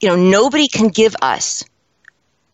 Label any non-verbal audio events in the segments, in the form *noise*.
you know, nobody can give us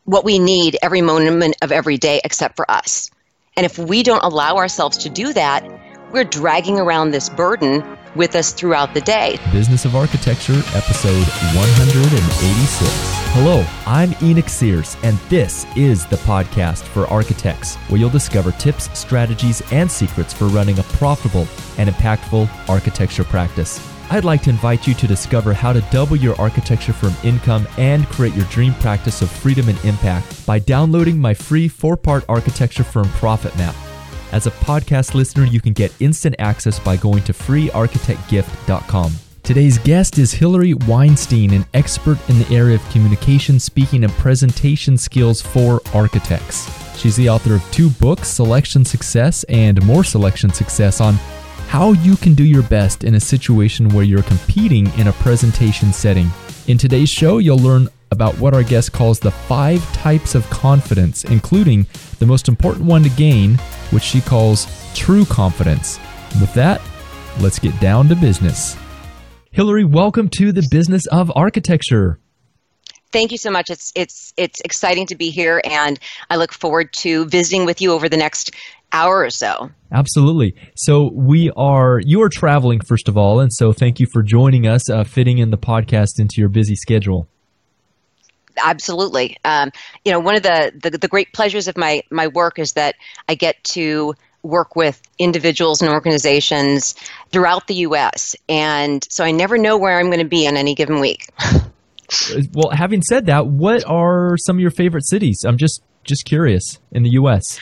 what we need every moment of every day except for us. And if we don't allow ourselves to do that, we're dragging around this burden with us throughout the day. Business of Architecture, episode 186. Hello, I'm Enoch Sears, and this is the podcast for architects, where you'll discover tips, strategies, and secrets for running a profitable and impactful architecture practice. I'd like to invite you to discover how to double your architecture firm income and create your dream practice of freedom and impact by downloading my free four part architecture firm profit map. As a podcast listener, you can get instant access by going to freearchitectgift.com. Today's guest is Hilari Weinstein, an expert in the area of communication, speaking, and presentation skills for architects. She's the author of two books, Selection Success and More Selection Success, on how you can do your best in a situation where you're competing in a presentation setting. In today's show, you'll learn about what our guest calls the five types of confidence, including the most important one to gain, which she calls true confidence. With that, let's get down to business. Hilari, welcome to the business of architecture. Thank you so much. It's it's it's exciting to be here, and I look forward to visiting with you over the next hour or so. Absolutely. So we are you are traveling first of all, and so thank you for joining us, uh, fitting in the podcast into your busy schedule absolutely. Um, you know, one of the, the, the great pleasures of my my work is that I get to work with individuals and organizations throughout the U.S. And so I never know where I'm going to be on any given week. *laughs* well, having said that, what are some of your favorite cities? I'm just just curious in the U.S.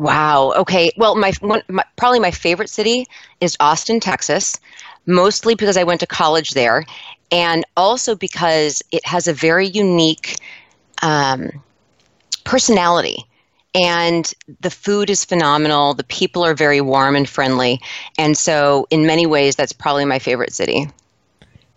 Wow. Okay. Well, my, one, my probably my favorite city is Austin, Texas mostly because I went to college there, and also because it has a very unique um, personality. And the food is phenomenal. The people are very warm and friendly. And so, in many ways, that's probably my favorite city.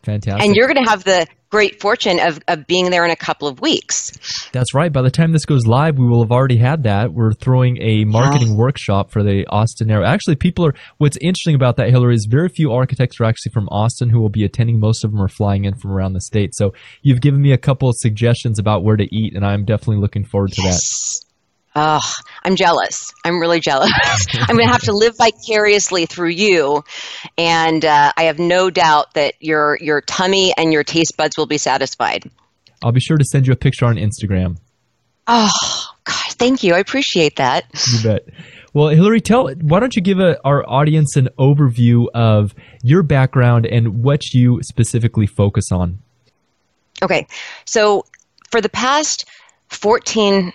Fantastic. And you're going to have the great fortune of, of being there in a couple of weeks. That's right. By the time this goes live, we will have already had that. We're throwing a marketing yeah. workshop for the Austin area. Actually, people are, what's interesting about that, Hilari, is very few architects are actually from Austin who will be attending. Most of them are flying in from around the state. So you've given me a couple of suggestions about where to eat, and I'm definitely looking forward to yes. that. Oh, I'm jealous. I'm really jealous. *laughs* I'm going to have to live vicariously through you, and uh, I have no doubt that your your tummy and your taste buds will be satisfied. I'll be sure to send you a picture on Instagram. Oh, gosh, thank you. I appreciate that. You bet. Well, Hilari, tell why don't you give a, our audience an overview of your background and what you specifically focus on? Okay, so for the past 14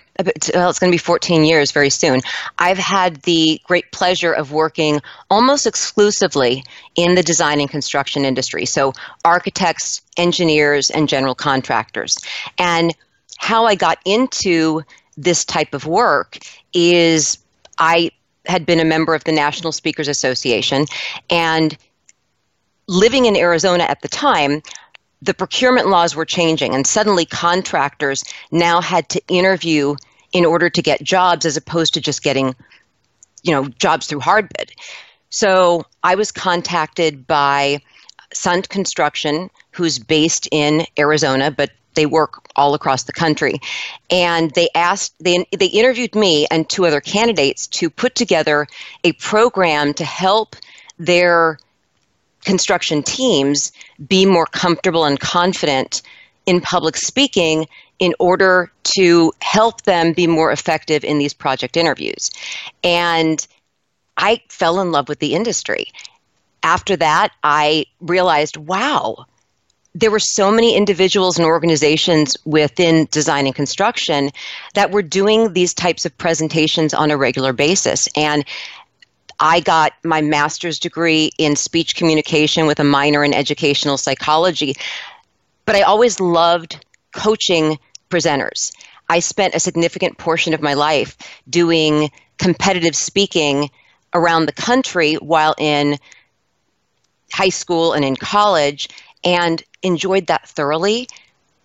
well, it's going to be 14 years very soon. I've had the great pleasure of working almost exclusively in the design and construction industry. So, architects, engineers, and general contractors. And how I got into this type of work is I had been a member of the National Speakers Association and living in Arizona at the time, the procurement laws were changing, and suddenly contractors now had to interview in order to get jobs as opposed to just getting, you know, jobs through hard bid. So I was contacted by Sundt Construction, who's based in Arizona, but they work all across the country. And they asked, they, they interviewed me and two other candidates to put together a program to help their construction teams be more comfortable and confident in public speaking in order to help them be more effective in these project interviews. And I fell in love with the industry. After that, I realized, wow, there were so many individuals and organizations within design and construction that were doing these types of presentations on a regular basis. And I got my master's degree in speech communication with a minor in educational psychology. But I always loved coaching presenters. I spent a significant portion of my life doing competitive speaking around the country while in high school and in college and enjoyed that thoroughly.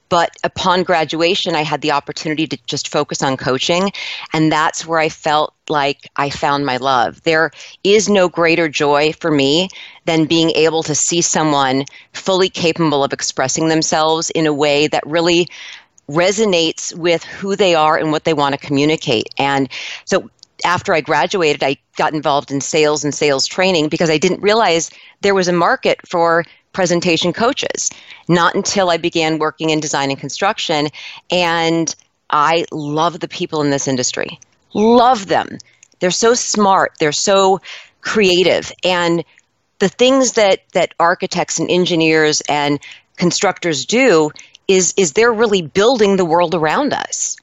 But upon graduation, I had the opportunity to just focus on coaching. And that's where I felt like I found my love. There is no greater joy for me than being able to see someone fully capable of expressing themselves in a way that really resonates with who they are and what they want to communicate. And so after I graduated, I got involved in sales and sales training because I didn't realize there was a market for presentation coaches. Not until I began working in design and construction. And I love the people in this industry. Love them. They're so smart. They're so creative. And the things that, that architects and engineers and constructors do is, is they're really building the world around us.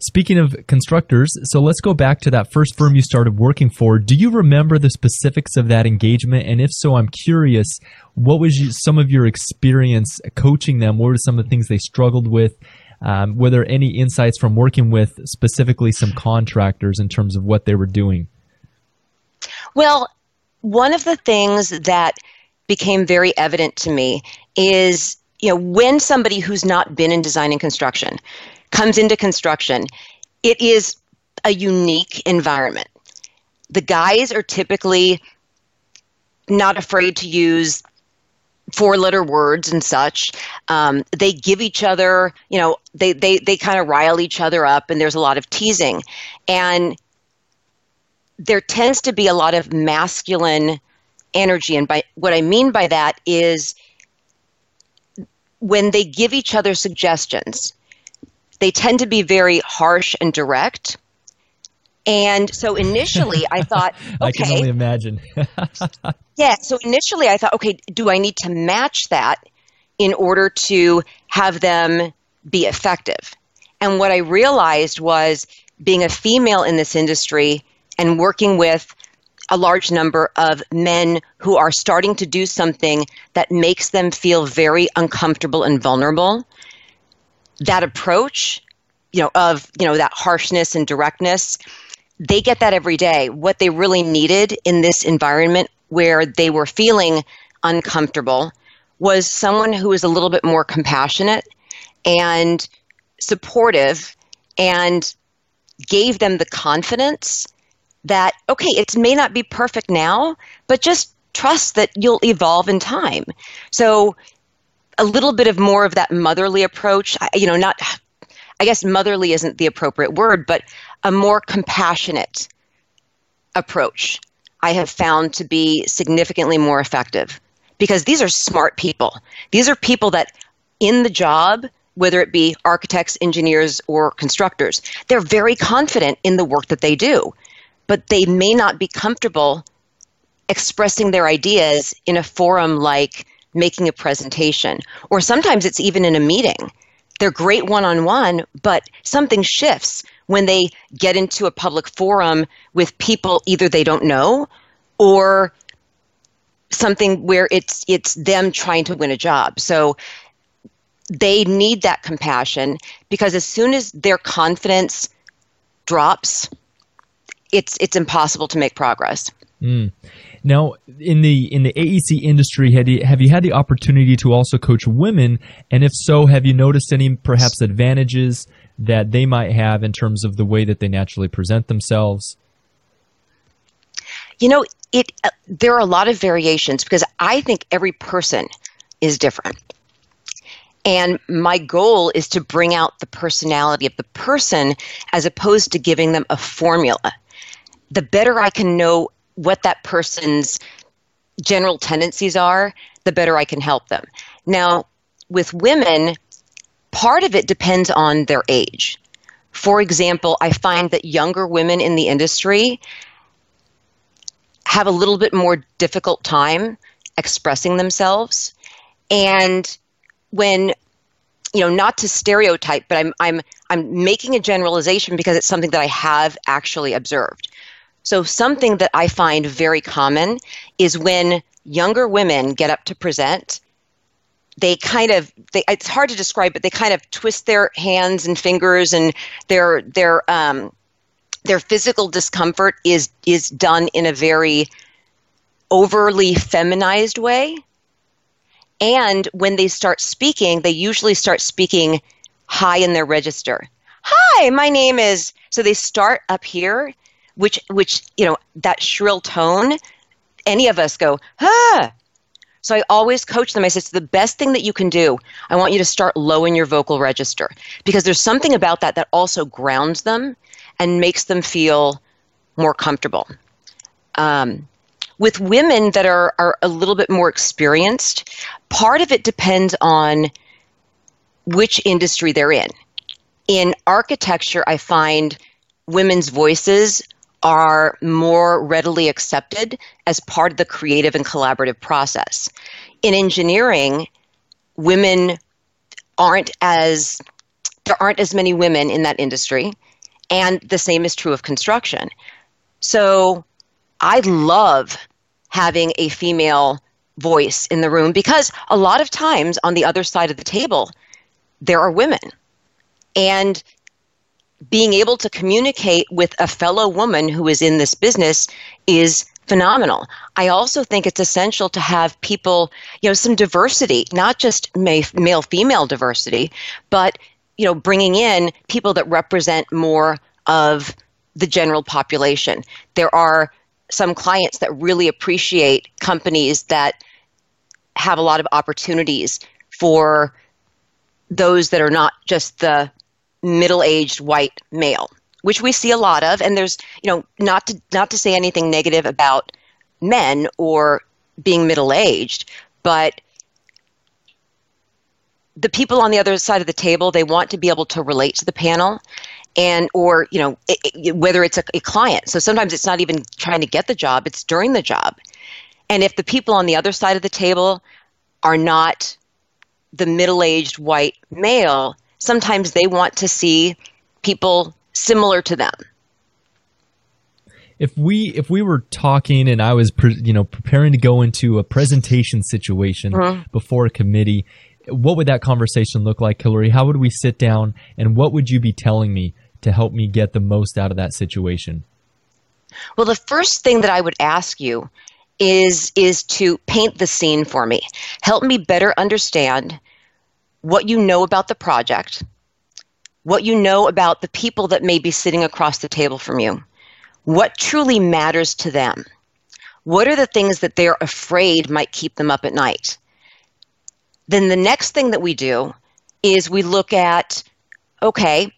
Speaking of constructors, so let's go back to that first firm you started working for. Do you remember the specifics of that engagement? And if so, I'm curious, what was you, some of your experience coaching them? What were some of the things they struggled with? Um, were there any insights from working with specifically some contractors in terms of what they were doing? Well, one of the things that became very evident to me is you know when somebody who's not been in design and construction comes into construction, it is a unique environment. The guys are typically not afraid to use four letter words and such. Um, they give each other, you know, they, they, they kind of rile each other up, and there's a lot of teasing. And there tends to be a lot of masculine energy. And by what I mean by that is when they give each other suggestions, they tend to be very harsh and direct. And so initially I *laughs* thought, okay. I can only imagine. *laughs* yeah. So initially I thought, okay, do I need to match that in order to have them be effective? And what I realized was being a female in this industry and working with a large number of men who are starting to do something that makes them feel very uncomfortable and vulnerable that approach, you know, of, you know, that harshness and directness, they get that every day. What they really needed in this environment where they were feeling uncomfortable was someone who was a little bit more compassionate and supportive and gave them the confidence that okay it may not be perfect now but just trust that you'll evolve in time so a little bit of more of that motherly approach. You know, not, I guess motherly isn't the appropriate word, but a more compassionate approach I have found to be significantly more effective because these are smart people. These are people that in the job, whether it be architects, engineers, or constructors, they're very confident in the work that they do, but they may not be comfortable expressing their ideas in a forum like making a presentation, or sometimes it's even in a meeting. They're great one on one, but something shifts when they get into a public forum with people either they don't know or something where it's it's them trying to win a job. So they need that compassion because as soon as their confidence drops, it's it's impossible to make progress. Mm. Now, in the in the AEC industry, have you, have you had the opportunity to also coach women? And if so, have you noticed any perhaps advantages that they might have in terms of the way that they naturally present themselves? You know, it uh, there are a lot of variations because I think every person is different. And my goal is to bring out the personality of the person as opposed to giving them a formula. The better I can know what that person's general tendencies are, the better I can help them. Now, with women, part of it depends on their age. For example, I find that younger women in the industry have a little bit more difficult time expressing themselves. And when you know, not to stereotype, but I'm I'm I'm making a generalization because it's something that I have actually observed. So, something that I find very common is when younger women get up to present, they kind of they, it's hard to describe but they kind of twist their hands and fingers and their their um, their physical discomfort is is done in a very overly feminized way and when they start speaking they usually start speaking high in their register "Hi, my name is." So they start up here, which which you know that shrill tone. Any of us go, "Ah." So I always coach them. I said, the best thing that you can do, I want you to start low in your vocal register because there's something about that that also grounds them and makes them feel more comfortable. Um, with women that are, are a little bit more experienced, part of it depends on which industry they're in. In architecture, I find women's voices are more readily accepted as part of the creative and collaborative process. In engineering, women aren't as there aren't as many women in that industry, and the same is true of construction. So I love having a female voice in the room because a lot of times on the other side of the table, there are women. And being able to communicate with a fellow woman who is in this business is phenomenal. I also think it's essential to have people, you know, some diversity, not just male female diversity, but you know, bringing in people that represent more of the general population. There are some clients that really appreciate companies that have a lot of opportunities for those that are not just the middle-aged white male, which we see a lot of. And there's, you know, not to not to say anything negative about men or being middle-aged, but the people on the other side of the table they want to be able to relate to the panel and or you know it, it, whether it's a, a client so sometimes it's not even trying to get the job it's during the job and if the people on the other side of the table are not the middle-aged white male sometimes they want to see people similar to them if we if we were talking and I was pre, you know preparing to go into a presentation situation mm-hmm. before a committee, what would that conversation look like, Hilari? How would we sit down and what would you be telling me to help me get the most out of that situation? Well, the first thing that I would ask you is is to paint the scene for me. Help me better understand what you know about the project, what you know about the people that may be sitting across the table from you, what truly matters to them. What are the things that they're afraid might keep them up at night? Then the next thing that we do is we look at okay,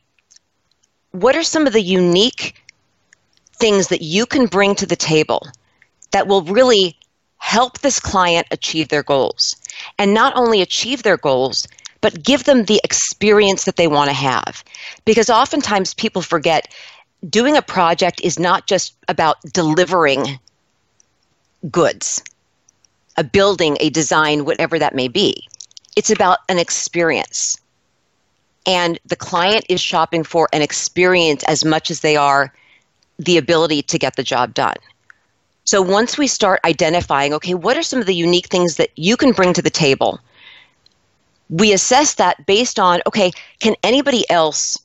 what are some of the unique things that you can bring to the table that will really help this client achieve their goals? And not only achieve their goals, but give them the experience that they want to have. Because oftentimes people forget doing a project is not just about delivering goods, a building, a design, whatever that may be. It's about an experience. And the client is shopping for an experience as much as they are the ability to get the job done. So once we start identifying, okay, what are some of the unique things that you can bring to the table we assess that based on okay, can anybody else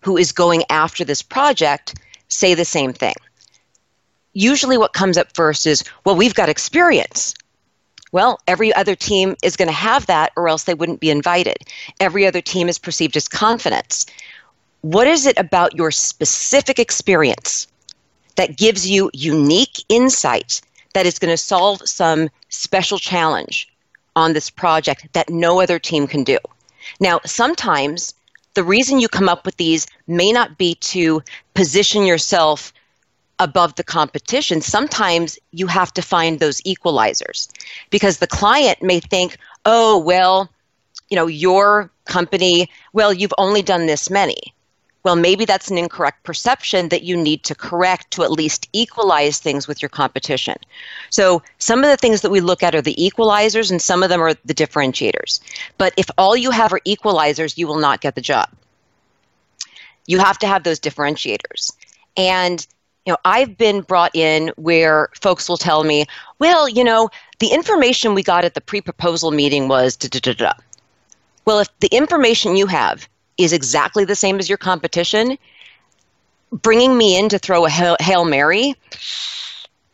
who is going after this project say the same thing? Usually, what comes up first is, well, we've got experience. Well, every other team is going to have that, or else they wouldn't be invited. Every other team is perceived as confidence. What is it about your specific experience that gives you unique insight that is going to solve some special challenge on this project that no other team can do. Now, sometimes the reason you come up with these may not be to position yourself above the competition. Sometimes you have to find those equalizers because the client may think, oh, well, you know, your company, well, you've only done this many well, maybe that's an incorrect perception that you need to correct to at least equalize things with your competition. So, some of the things that we look at are the equalizers, and some of them are the differentiators. But if all you have are equalizers, you will not get the job. You have to have those differentiators. And you know, I've been brought in where folks will tell me, well, you know, the information we got at the pre proposal meeting was da da da da. Well, if the information you have is exactly the same as your competition, bringing me in to throw a Hail, Mary,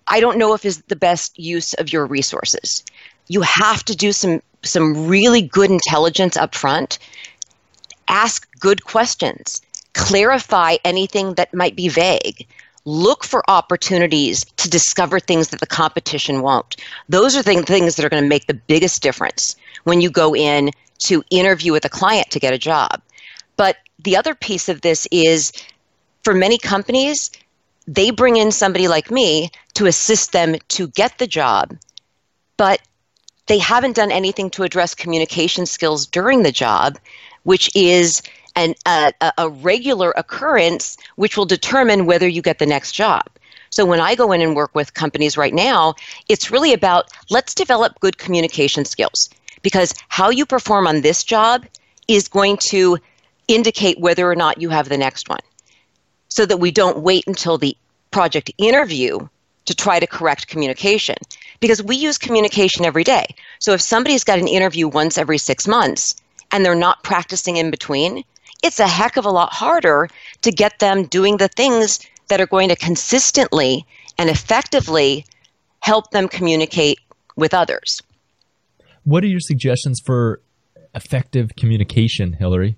I don't know if is the best use of your resources. You have to do some some really good intelligence up front. Ask good questions. clarify anything that might be vague. Look for opportunities to discover things that the competition won't. Those are the things that are going to make the biggest difference when you go in to interview with a client to get a job. But the other piece of this is for many companies, they bring in somebody like me to assist them to get the job, but they haven't done anything to address communication skills during the job, which is an, a, a regular occurrence which will determine whether you get the next job. So when I go in and work with companies right now, it's really about let's develop good communication skills because how you perform on this job is going to indicate whether or not you have the next one so that we don't wait until the project interview to try to correct communication because we use communication every day. So if somebody's got an interview once every six months and they're not practicing in between, it's a heck of a lot harder to get them doing the things that are going to consistently and effectively help them communicate with others. What are your suggestions for effective communication, Hilari?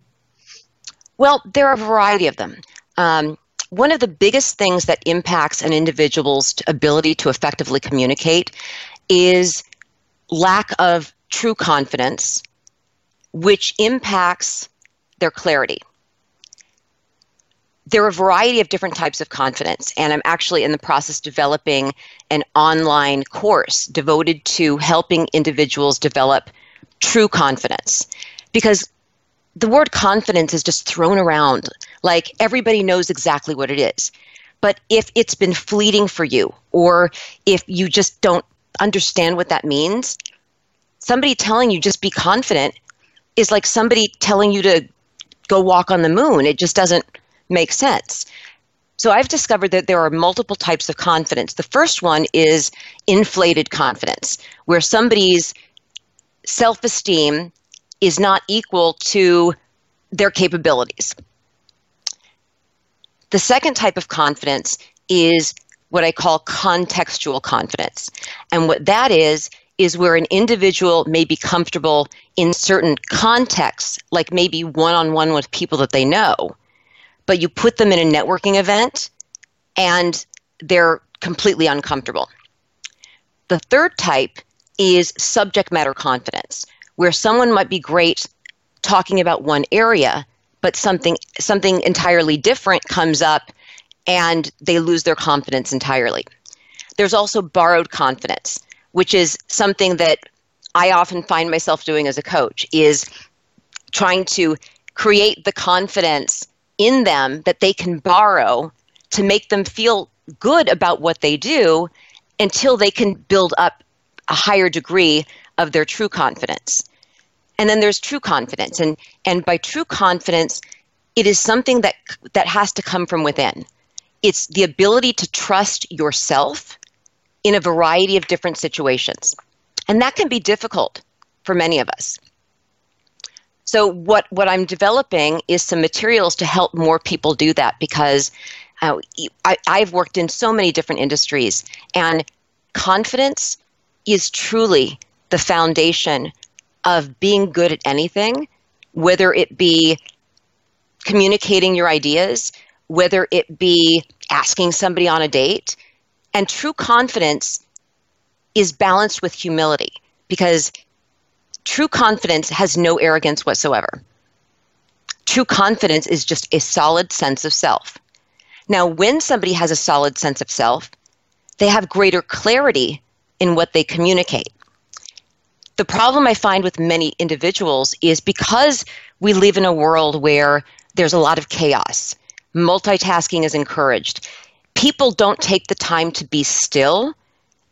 Well, there are a variety of them. Um, one of the biggest things that impacts an individual's ability to effectively communicate is lack of true confidence, which impacts their clarity. There are a variety of different types of confidence, and I'm actually in the process developing an online course devoted to helping individuals develop true confidence. Because the word confidence is just thrown around like everybody knows exactly what it is. But if it's been fleeting for you, or if you just don't understand what that means, somebody telling you just be confident is like somebody telling you to go walk on the moon. It just doesn't make sense. So I've discovered that there are multiple types of confidence. The first one is inflated confidence, where somebody's self esteem is not equal to their capabilities. The second type of confidence is what I call contextual confidence. And what that is, is where an individual may be comfortable in certain contexts, like maybe one on one with people that they know, but you put them in a networking event and they're completely uncomfortable. The third type is subject matter confidence, where someone might be great talking about one area, but something something entirely different comes up and they lose their confidence entirely. There's also borrowed confidence, which is something that I often find myself doing as a coach is trying to create the confidence in them that they can borrow to make them feel good about what they do until they can build up a higher degree of their true confidence. And then there's true confidence. And, and by true confidence, it is something that, that has to come from within. It's the ability to trust yourself in a variety of different situations. And that can be difficult for many of us. So what what I'm developing is some materials to help more people do that because uh, I, I've worked in so many different industries, and confidence is truly the foundation of being good at anything, whether it be communicating your ideas, whether it be asking somebody on a date. And true confidence is balanced with humility because true confidence has no arrogance whatsoever. True confidence is just a solid sense of self. Now, when somebody has a solid sense of self, they have greater clarity in what they communicate the problem I find with many individuals is because we live in a world where there's a lot of chaos, multitasking is encouraged. People don't take the time to be still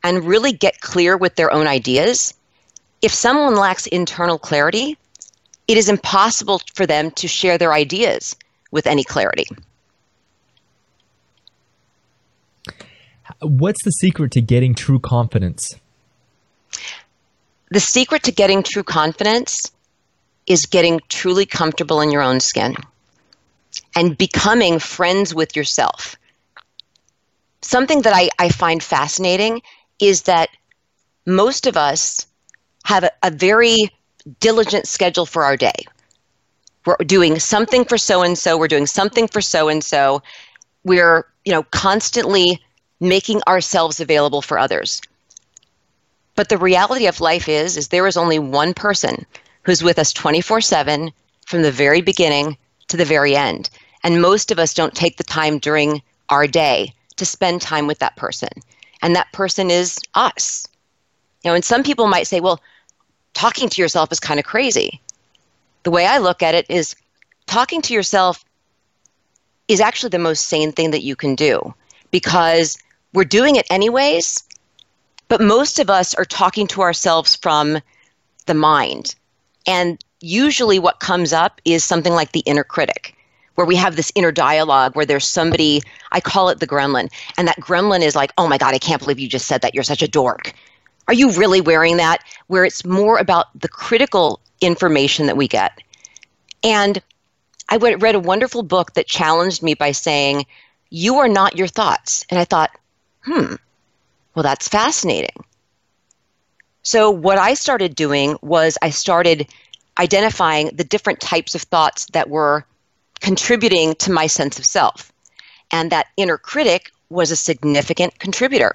and really get clear with their own ideas. If someone lacks internal clarity, it is impossible for them to share their ideas with any clarity. What's the secret to getting true confidence? The secret to getting true confidence is getting truly comfortable in your own skin and becoming friends with yourself. Something that I, I find fascinating is that most of us have a, a very diligent schedule for our day. we're doing something for so and so, we're doing something for so and so. We're, you know, constantly making ourselves available for others. But the reality of life is is there is only one person who's with us 24/7 from the very beginning to the very end. And most of us don't take the time during our day to spend time with that person. And that person is us. You know, and some people might say, well, talking to yourself is kind of crazy. The way I look at it is talking to yourself is actually the most sane thing that you can do because we're doing it anyways, but most of us are talking to ourselves from the mind. And usually what comes up is something like the inner critic where we have this inner dialogue where there's somebody i call it the gremlin. And that gremlin is like oh my god i can't believe you just said that. You're such a dork. Are you really wearing that? Where it's more about the critical information that we get. And i read a wonderful book that challenged me by saying you are not your thoughts. And i thought hmm well that's fascinating so what i started doing was i started identifying the different types of thoughts that were contributing to my sense of self. And that inner critic was a significant contributor.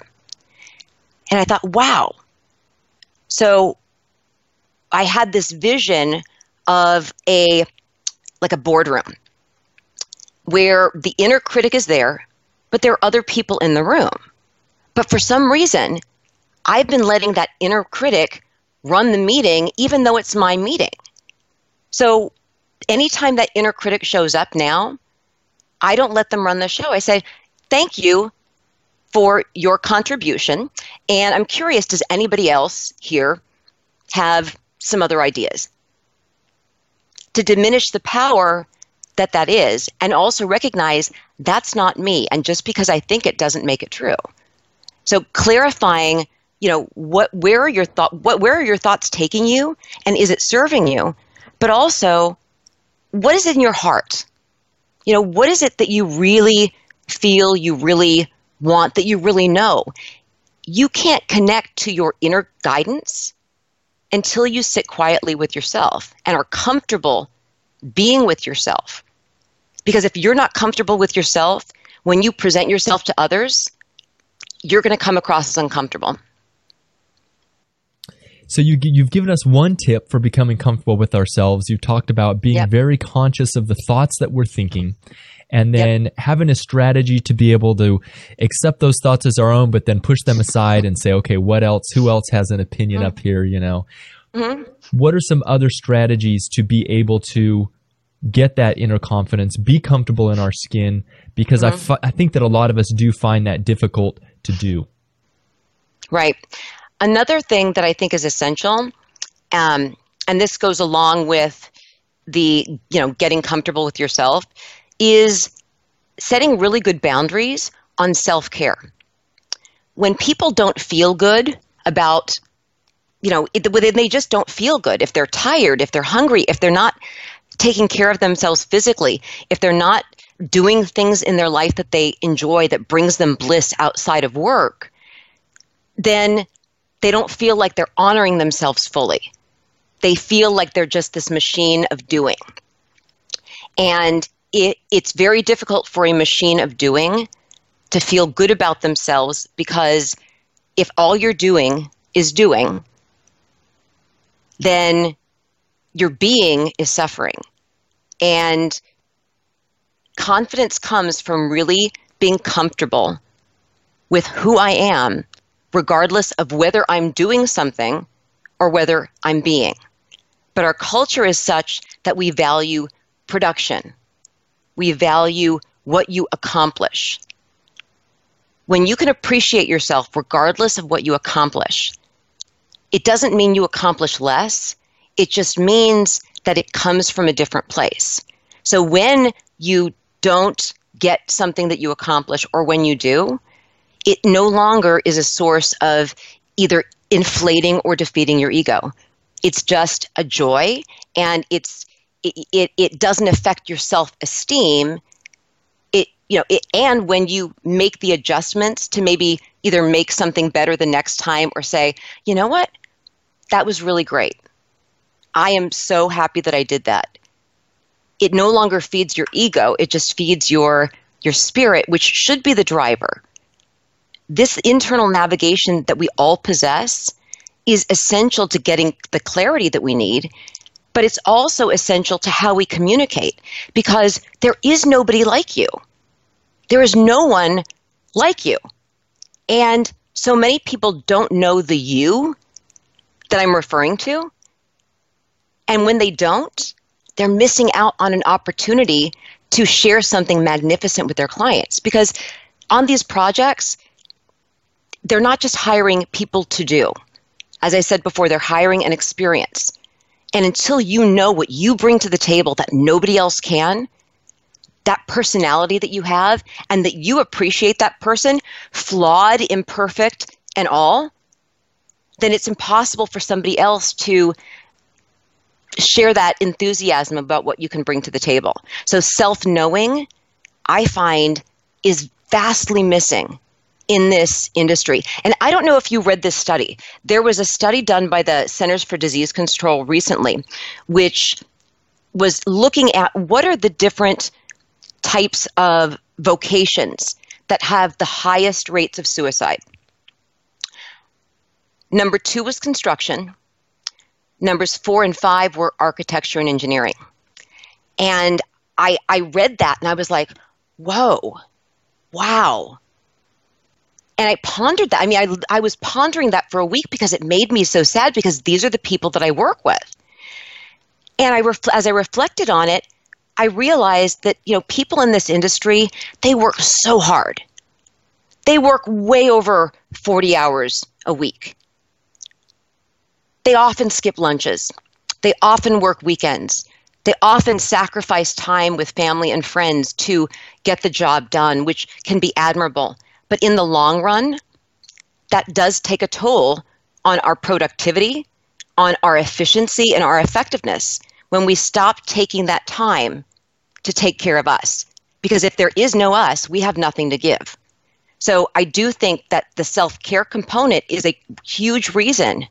And I thought, wow. So I had this vision of a like a boardroom where the inner critic is there, but there are other people in the room. But for some reason, I've been letting that inner critic run the meeting even though it's my meeting. So anytime that inner critic shows up now, I don't let them run the show. I say, thank you for your contribution. And I'm curious, does anybody else here have some other ideas? To diminish the power that that is, and also recognize that's not me. And just because I think it doesn't make it true. So clarifying, you know, what, where are your thought, what, where are your thoughts taking you, and is it serving you? but also what is in your heart? You know, what is it that you really feel, you really want, that you really know? You can't connect to your inner guidance until you sit quietly with yourself and are comfortable being with yourself. Because if you're not comfortable with yourself, when you present yourself to others, you're going to come across as uncomfortable. So you you've given us one tip for becoming comfortable with ourselves. You've talked about being yep. very conscious of the thoughts that we're thinking and then yep. having a strategy to be able to accept those thoughts as our own but then push them aside and say okay, what else? Who else has an opinion mm-hmm. up here, you know? Mm-hmm. What are some other strategies to be able to get that inner confidence, be comfortable in our skin because mm-hmm. I, fi- I think that a lot of us do find that difficult to do. Right. Another thing that I think is essential, um, and this goes along with the you know getting comfortable with yourself, is setting really good boundaries on self care. When people don't feel good about you know, it, they just don't feel good. If they're tired, if they're hungry, if they're not taking care of themselves physically, if they're not doing things in their life that they enjoy that brings them bliss outside of work, then they don't feel like they're honoring themselves fully. They feel like they're just this machine of doing. And it, it's very difficult for a machine of doing to feel good about themselves because if all you're doing is doing, then your being is suffering. And confidence comes from really being comfortable with who I am regardless of whether I'm doing something or whether I'm being. But our culture is such that we value production, we value what you accomplish. When you can appreciate yourself regardless of what you accomplish, it doesn't mean you accomplish less. It just means that it comes from a different place. So when you don't get something that you accomplish, or when you do, it no longer is a source of either inflating or defeating your ego. It's just a joy and it's it, it, it doesn't affect your self-esteem. It you know, it, and when you make the adjustments to maybe either make something better the next time or say, you know what? That was really great. I am so happy that I did that. It no longer feeds your ego, it just feeds your your spirit, which should be the driver. This internal navigation that we all possess is essential to getting the clarity that we need, but it's also essential to how we communicate because there is nobody like you. There is no one like you. And so many people don't know the you that I'm referring to. And when they don't, they're missing out on an opportunity to share something magnificent with their clients because on these projects, they're not just hiring people to do. As I said before, they're hiring an experience. And until you know what you bring to the table that nobody else can, that personality that you have, and that you appreciate that person, flawed, imperfect, and all, then it's impossible for somebody else to share that enthusiasm about what you can bring to the table. So self knowing, I find, is vastly missing in this industry. And I don't know if you read this study. There was a study done by the Centers for Disease Control recently, which was looking at what are the different types of vocations that have the highest rates of suicide. Number two was construction. Numbers four and five were architecture and engineering. And I, I read that and I was like, whoa, wow. And I pondered that. I mean, I, I was pondering that for a week because it made me so sad because these are the people that I work with. And I ref- as I reflected on it, I realized that, you know, people in this industry, they work so hard. They work way over 40 hours a week. They often skip lunches. They often work weekends. They often sacrifice time with family and friends to get the job done, which can be admirable. But in the long run, that does take a toll on our productivity, on our efficiency, and our effectiveness when we stop taking that time to take care of us. Because if there is no us, we have nothing to give. So I do think that the self care component is a huge reason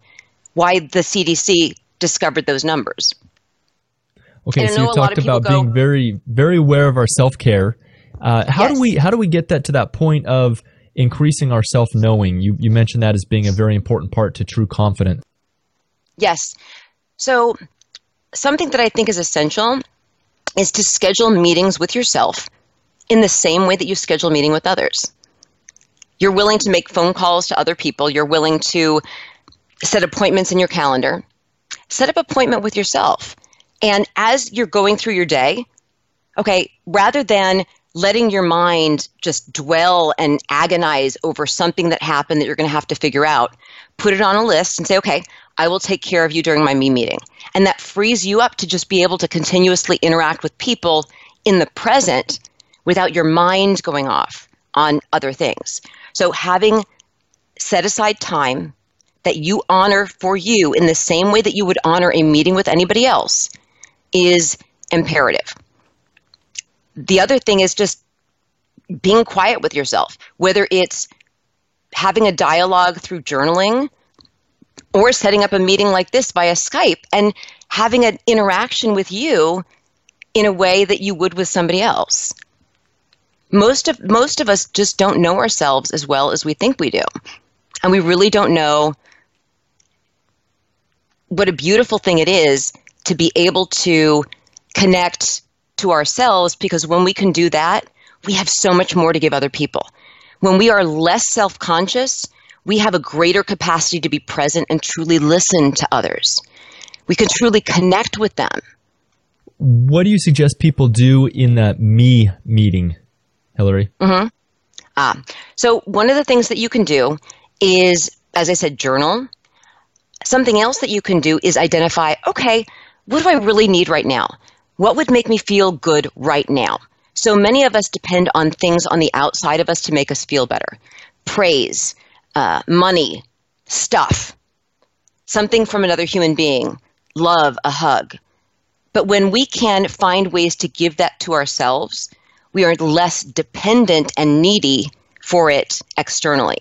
why the CDC discovered those numbers. Okay, so you talked about go, being very, very aware of our self care. Uh, how yes. do we how do we get that to that point of increasing our self knowing? You you mentioned that as being a very important part to true confidence. Yes. So something that I think is essential is to schedule meetings with yourself in the same way that you schedule meeting with others. You're willing to make phone calls to other people. You're willing to set appointments in your calendar, set up appointment with yourself. And as you're going through your day, okay, rather than letting your mind just dwell and agonize over something that happened that you're going to have to figure out, put it on a list and say, okay, I will take care of you during my me meeting. And that frees you up to just be able to continuously interact with people in the present without your mind going off on other things. So having set aside time that you honor for you in the same way that you would honor a meeting with anybody else is imperative. The other thing is just being quiet with yourself, whether it's having a dialogue through journaling or setting up a meeting like this via Skype and having an interaction with you in a way that you would with somebody else. Most of most of us just don't know ourselves as well as we think we do. And we really don't know what a beautiful thing it is to be able to connect to ourselves because when we can do that, we have so much more to give other people. When we are less self conscious, we have a greater capacity to be present and truly listen to others. We can truly connect with them. What do you suggest people do in that me meeting, Hilari? Mm-hmm. Ah, so one of the things that you can do is, as I said, journal. Something else that you can do is identify okay, what do I really need right now? What would make me feel good right now? So many of us depend on things on the outside of us to make us feel better praise, uh, money, stuff, something from another human being, love, a hug. But when we can find ways to give that to ourselves, we are less dependent and needy for it externally.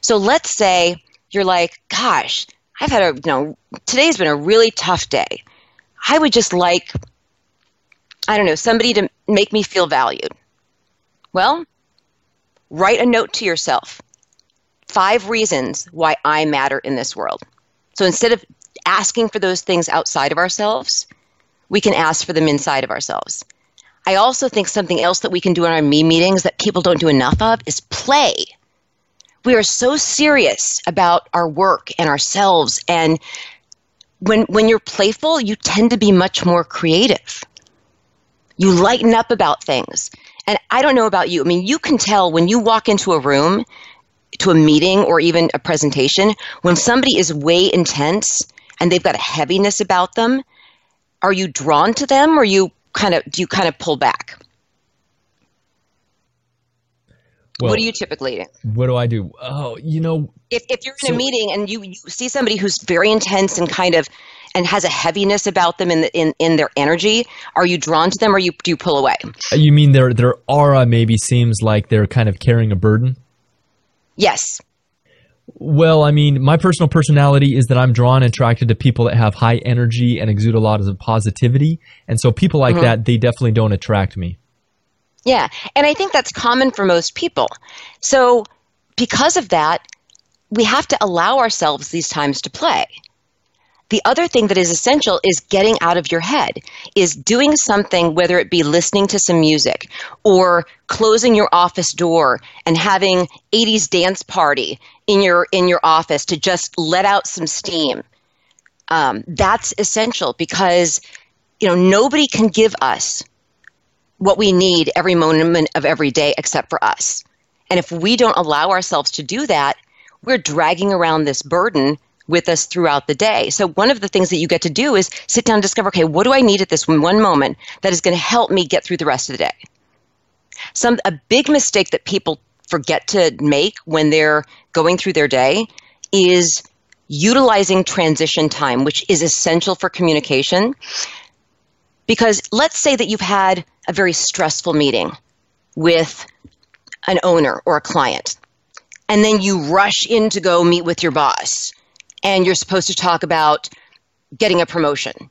So let's say you're like, gosh, I've had a, you know, today's been a really tough day. I would just like I don't know, somebody to make me feel valued. Well, write a note to yourself. Five reasons why I matter in this world. So instead of asking for those things outside of ourselves, we can ask for them inside of ourselves. I also think something else that we can do in our me meetings that people don't do enough of is play. We are so serious about our work and ourselves and when when you're playful, you tend to be much more creative. You lighten up about things. And I don't know about you. I mean, you can tell when you walk into a room, to a meeting or even a presentation, when somebody is way intense and they've got a heaviness about them, are you drawn to them or you kind of do you kind of pull back? Well, what do you typically do? What do I do? Oh, you know, if, if you're in so, a meeting and you, you see somebody who's very intense and kind of and has a heaviness about them in the, in in their energy, are you drawn to them or you do you pull away? You mean their their aura maybe seems like they're kind of carrying a burden? Yes. Well, I mean, my personal personality is that I'm drawn and attracted to people that have high energy and exude a lot of positivity. And so people like mm-hmm. that, they definitely don't attract me. Yeah. And I think that's common for most people. So because of that, we have to allow ourselves these times to play. The other thing that is essential is getting out of your head, is doing something, whether it be listening to some music or closing your office door and having 80s dance party in your in your office to just let out some steam. Um, that's essential because you know nobody can give us what we need every moment of every day except for us. And if we don't allow ourselves to do that, we're dragging around this burden with us throughout the day. So one of the things that you get to do is sit down and discover, okay, what do I need at this one moment that is going to help me get through the rest of the day? Some a big mistake that people forget to make when they're going through their day is utilizing transition time, which is essential for communication. Because let's say that you've had a very stressful meeting with an owner or a client, and then you rush in to go meet with your boss and you're supposed to talk about getting a promotion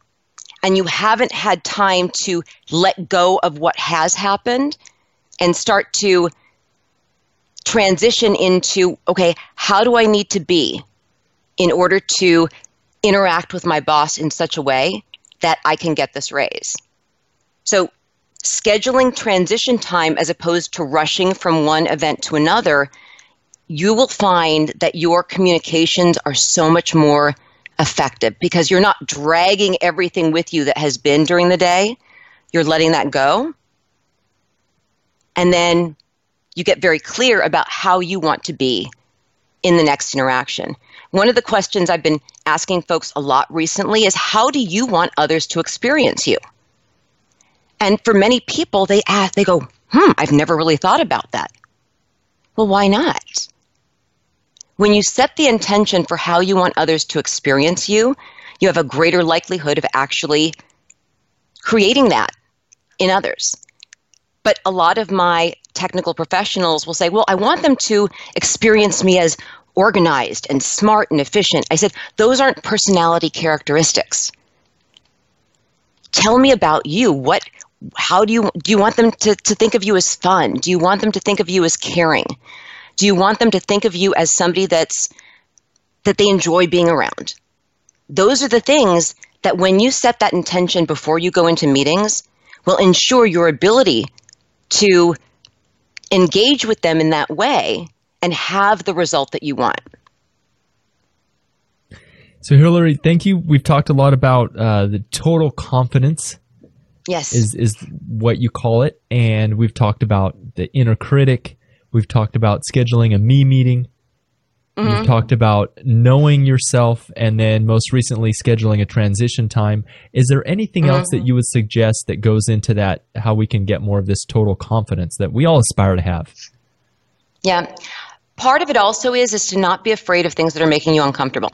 and you haven't had time to let go of what has happened and start to transition into okay, how do I need to be in order to interact with my boss in such a way that I can get this raise? So, scheduling transition time as opposed to rushing from one event to another you will find that your communications are so much more effective because you're not dragging everything with you that has been during the day. You're letting that go. And then you get very clear about how you want to be in the next interaction. One of the questions I've been asking folks a lot recently is how do you want others to experience you? And for many people, they ask, they go, hmm, I've never really thought about that. Well, why not? When you set the intention for how you want others to experience you, you have a greater likelihood of actually creating that in others. But a lot of my technical professionals will say, well, I want them to experience me as organized and smart and efficient. I said, those aren't personality characteristics. Tell me about you. What how do you do you want them to, to think of you as fun? Do you want them to think of you as caring? Do you want them to think of you as somebody that's that they enjoy being around? Those are the things that when you set that intention before you go into meetings will ensure your ability to engage with them in that way and have the result that you want. So, Hilari, thank you. We've talked a lot about uh, the total confidence. Yes, is is what you call it, and we've talked about the inner critic, We've talked about scheduling a me meeting. Mm-hmm. We've talked about knowing yourself and then most recently scheduling a transition time. Is there anything mm-hmm. else that you would suggest that goes into that, how we can get more of this total confidence that we all aspire to have? Yeah. Part of it also is is to not be afraid of things that are making you uncomfortable.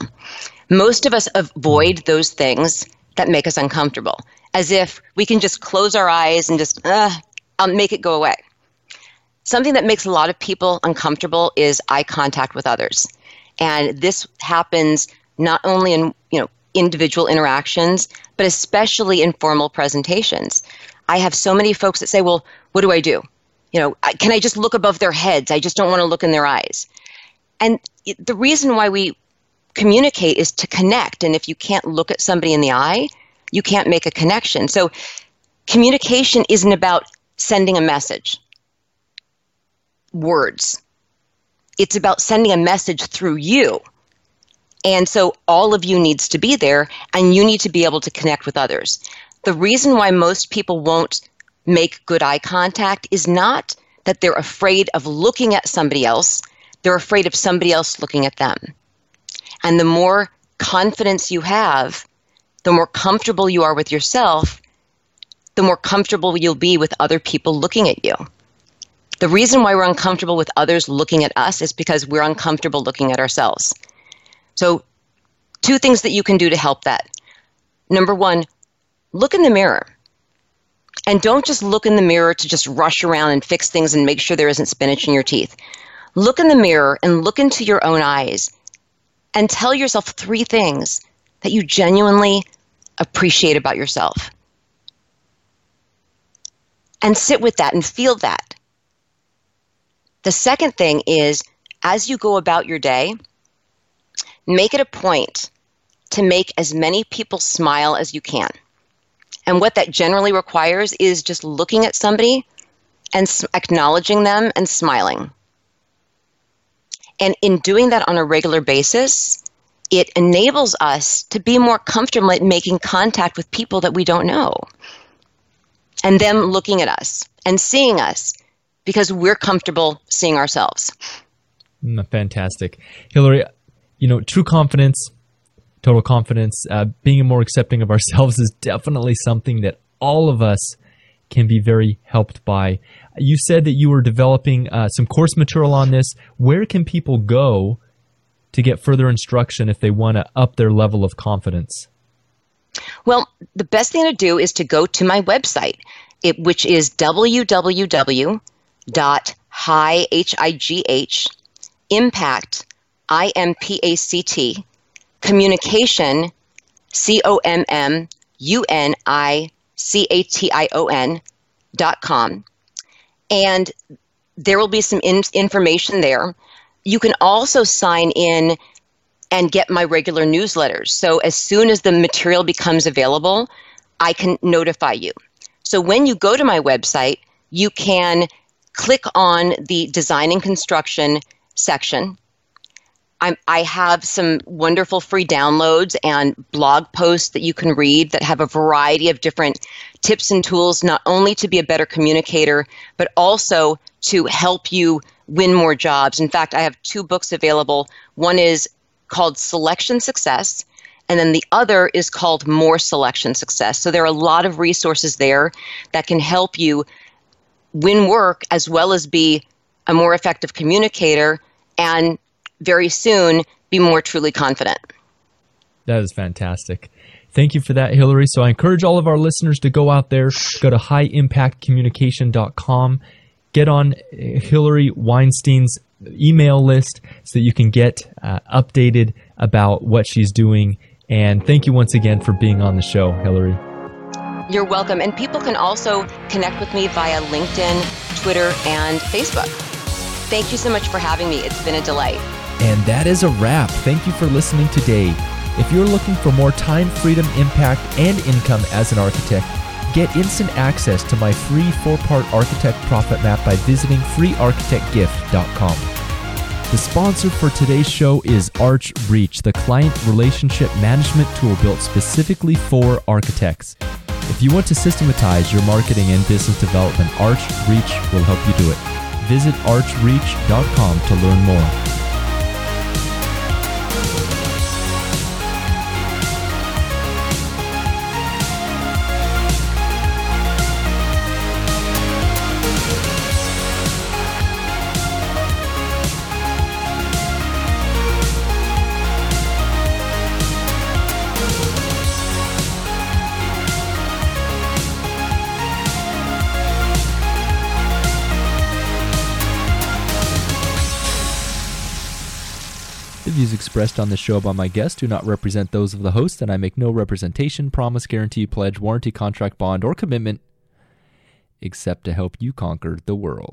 Most of us avoid those things that make us uncomfortable, as if we can just close our eyes and just uh, I'll make it go away. Something that makes a lot of people uncomfortable is eye contact with others. And this happens not only in, you know, individual interactions, but especially in formal presentations. I have so many folks that say, well, what do I do? You know, can I just look above their heads? I just don't want to look in their eyes. And the reason why we communicate is to connect. And if you can't look at somebody in the eye, you can't make a connection. So communication isn't about sending a message, words. It's about sending a message through you. And so all of you needs to be there and you need to be able to connect with others. The reason why most people won't make good eye contact is not that they're afraid of looking at somebody else, they're afraid of somebody else looking at them. And the more confidence you have, the more comfortable you are with yourself, the more comfortable you'll be with other people looking at you. The reason why we're uncomfortable with others looking at us is because we're uncomfortable looking at ourselves. So, two things that you can do to help that. Number one, look in the mirror. And don't just look in the mirror to just rush around and fix things and make sure there isn't spinach in your teeth. Look in the mirror and look into your own eyes and tell yourself three things that you genuinely appreciate about yourself. And sit with that and feel that. The second thing is as you go about your day, make it a point to make as many people smile as you can. And what that generally requires is just looking at somebody and acknowledging them and smiling. And in doing that on a regular basis, it enables us to be more comfortable at making contact with people that we don't know and them looking at us and seeing us because we're comfortable seeing ourselves. Mm, fantastic. Hilari, you know, true confidence total confidence, uh, being more accepting of ourselves *laughs* is definitely something that all of us can be very helped by. You said that you were developing uh, some course material on this. Where can people go to get further instruction if they want to up their level of confidence? Well, the best thing to do is to go to my website, it, which is www.high, impact, I-M-P-A-C-T, communication, C O M M U N I C A T I O N dot com. And there will be some in- information there. You can also sign in and get my regular newsletters. So as soon as the material becomes available, I can notify you. So when you go to my website, you can click on the design and construction section I'm, I have some wonderful free downloads and blog posts that you can read that have a variety of different tips and tools, not only to be a better communicator, but also to help you win more jobs. In fact, I have two books available. One is called Selection Success, and then the other is called More Selection Success. So there are a lot of resources there that can help you win work as well as be a more effective communicator and very soon be more truly confident. That is fantastic. Thank you for that, Hilari. So I encourage all of our listeners to go out there, go to highimpactcommunication.com, get on Hilari Weinstein's email list so that you can get uh, updated about what she's doing. And thank you once again for being on the show, Hilari. You're welcome. And people can also connect with me via LinkedIn, Twitter, and Facebook. Thank you so much for having me. It's been a delight. And that is a wrap. Thank you for listening today. If you're looking for more time, freedom, impact, and income as an architect, get instant access to my free four part architect profit map by visiting freearchitectgift.com. The sponsor for today's show is Arch Reach, the client relationship management tool built specifically for architects. If you want to systematize your marketing and business development, Arch Reach will help you do it. Visit archreach.com to learn more. Expressed on the show by my guests do not represent those of the host, and I make no representation, promise, guarantee, pledge, warranty, contract, bond, or commitment except to help you conquer the world.